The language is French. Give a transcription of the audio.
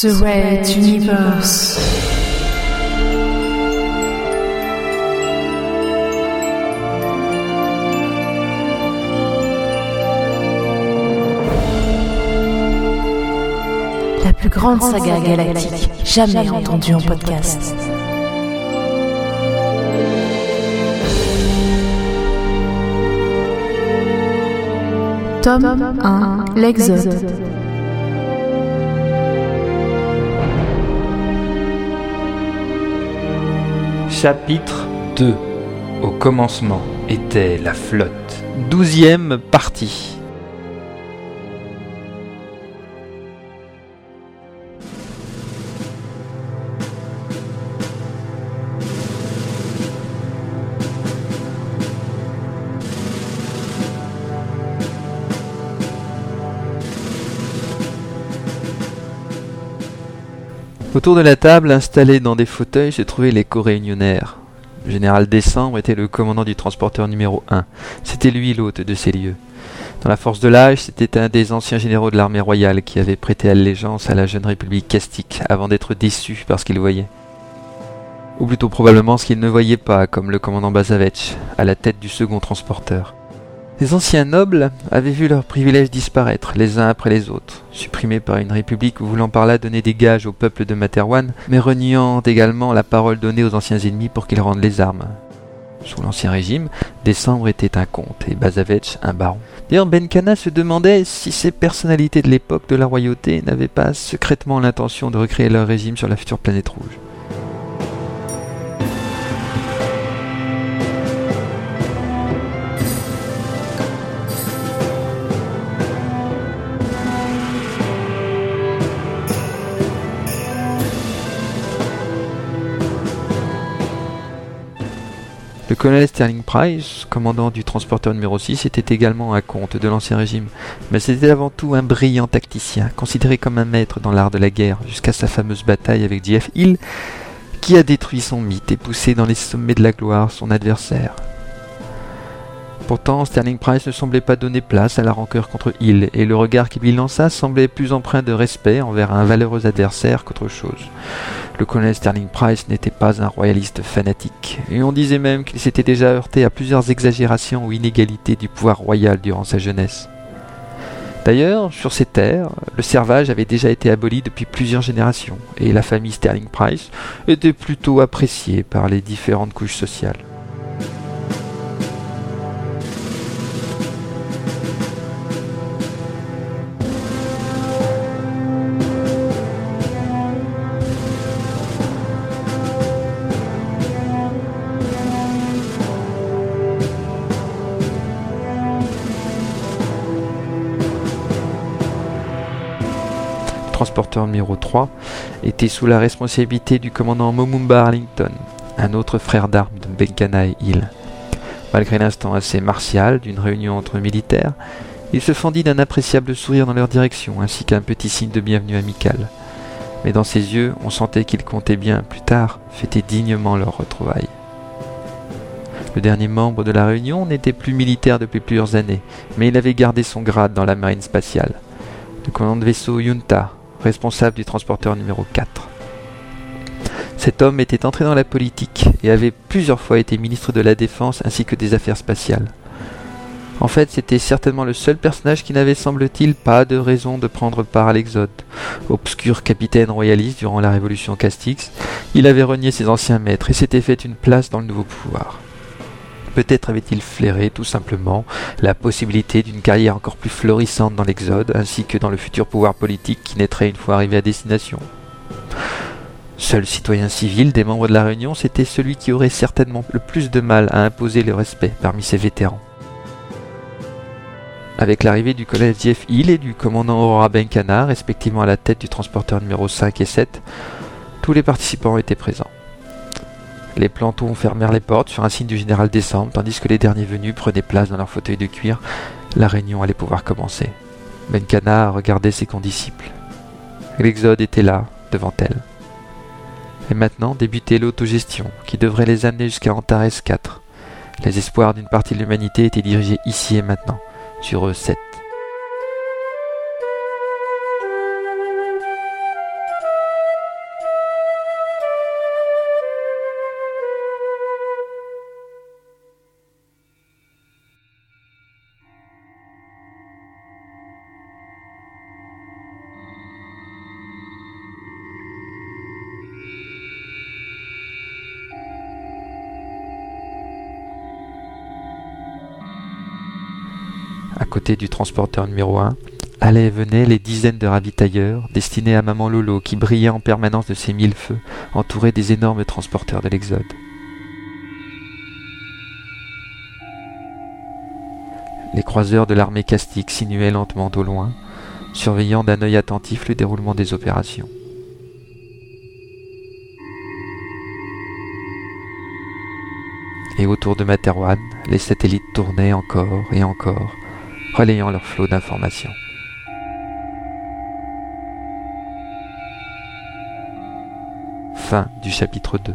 The Red Universe. La plus grande saga galactique jamais entendue en podcast. Tome 1 L'Exode. Chapitre 2 Au commencement était la flotte. Douzième partie. Autour de la table, installés dans des fauteuils, se trouvaient les co-réunionnaires. Le général Décembre était le commandant du transporteur numéro 1. C'était lui l'hôte de ces lieux. Dans la force de l'âge, c'était un des anciens généraux de l'armée royale qui avait prêté allégeance à la jeune république castique avant d'être déçu par ce qu'il voyait. Ou plutôt probablement ce qu'il ne voyait pas, comme le commandant Bazavetch, à la tête du second transporteur. Les anciens nobles avaient vu leurs privilèges disparaître les uns après les autres, supprimés par une république voulant par là donner des gages au peuple de Materwan, mais reniant également la parole donnée aux anciens ennemis pour qu'ils rendent les armes. Sous l'ancien régime, Décembre était un comte et Bazavetch un baron. D'ailleurs, Benkana se demandait si ces personnalités de l'époque de la royauté n'avaient pas secrètement l'intention de recréer leur régime sur la future planète rouge. Colonel Sterling Price, commandant du transporteur numéro 6, était également un comte de l'Ancien Régime, mais c'était avant tout un brillant tacticien, considéré comme un maître dans l'art de la guerre, jusqu'à sa fameuse bataille avec J.F. Hill, qui a détruit son mythe et poussé dans les sommets de la gloire son adversaire. Pourtant, Sterling Price ne semblait pas donner place à la rancœur contre Hill, et le regard qu'il lui lança semblait plus empreint de respect envers un valeureux adversaire qu'autre chose. Le colonel Sterling Price n'était pas un royaliste fanatique, et on disait même qu'il s'était déjà heurté à plusieurs exagérations ou inégalités du pouvoir royal durant sa jeunesse. D'ailleurs, sur ces terres, le servage avait déjà été aboli depuis plusieurs générations, et la famille Sterling Price était plutôt appréciée par les différentes couches sociales. Transporteur numéro 3 était sous la responsabilité du commandant Momumba Arlington, un autre frère d'armes de Benkana et Hill. Malgré l'instant assez martial d'une réunion entre militaires, il se fendit d'un appréciable sourire dans leur direction, ainsi qu'un petit signe de bienvenue amical. Mais dans ses yeux, on sentait qu'il comptait bien, plus tard, fêter dignement leur retrouvailles. Le dernier membre de la réunion n'était plus militaire depuis plusieurs années, mais il avait gardé son grade dans la marine spatiale. Le commandant de vaisseau Yunta, responsable du transporteur numéro 4. Cet homme était entré dans la politique et avait plusieurs fois été ministre de la Défense ainsi que des Affaires spatiales. En fait, c'était certainement le seul personnage qui n'avait, semble-t-il, pas de raison de prendre part à l'Exode. Obscur capitaine royaliste durant la Révolution Castix, il avait renié ses anciens maîtres et s'était fait une place dans le nouveau pouvoir. Peut-être avait-il flairé tout simplement la possibilité d'une carrière encore plus florissante dans l'Exode, ainsi que dans le futur pouvoir politique qui naîtrait une fois arrivé à destination. Seul citoyen civil des membres de la Réunion, c'était celui qui aurait certainement le plus de mal à imposer le respect parmi ses vétérans. Avec l'arrivée du collège Jeff Hill et du commandant Aurora Benkana, respectivement à la tête du transporteur numéro 5 et 7, tous les participants étaient présents. Les plantons fermèrent les portes sur un signe du général Décembre, tandis que les derniers venus prenaient place dans leur fauteuil de cuir. La réunion allait pouvoir commencer. Benkana regardait ses condisciples. L'Exode était là, devant elle. Et maintenant débutait l'autogestion, qui devrait les amener jusqu'à Antares 4. Les espoirs d'une partie de l'humanité étaient dirigés ici et maintenant, sur eux 7. Côté du transporteur numéro 1, allaient et venaient les dizaines de ravitailleurs destinés à Maman Lolo qui brillait en permanence de ses mille feux, entourés des énormes transporteurs de l'Exode. Les croiseurs de l'armée castique sinuaient lentement au loin, surveillant d'un œil attentif le déroulement des opérations. Et autour de Materwan, les satellites tournaient encore et encore, relayant leur flot d'informations. Fin du chapitre 2.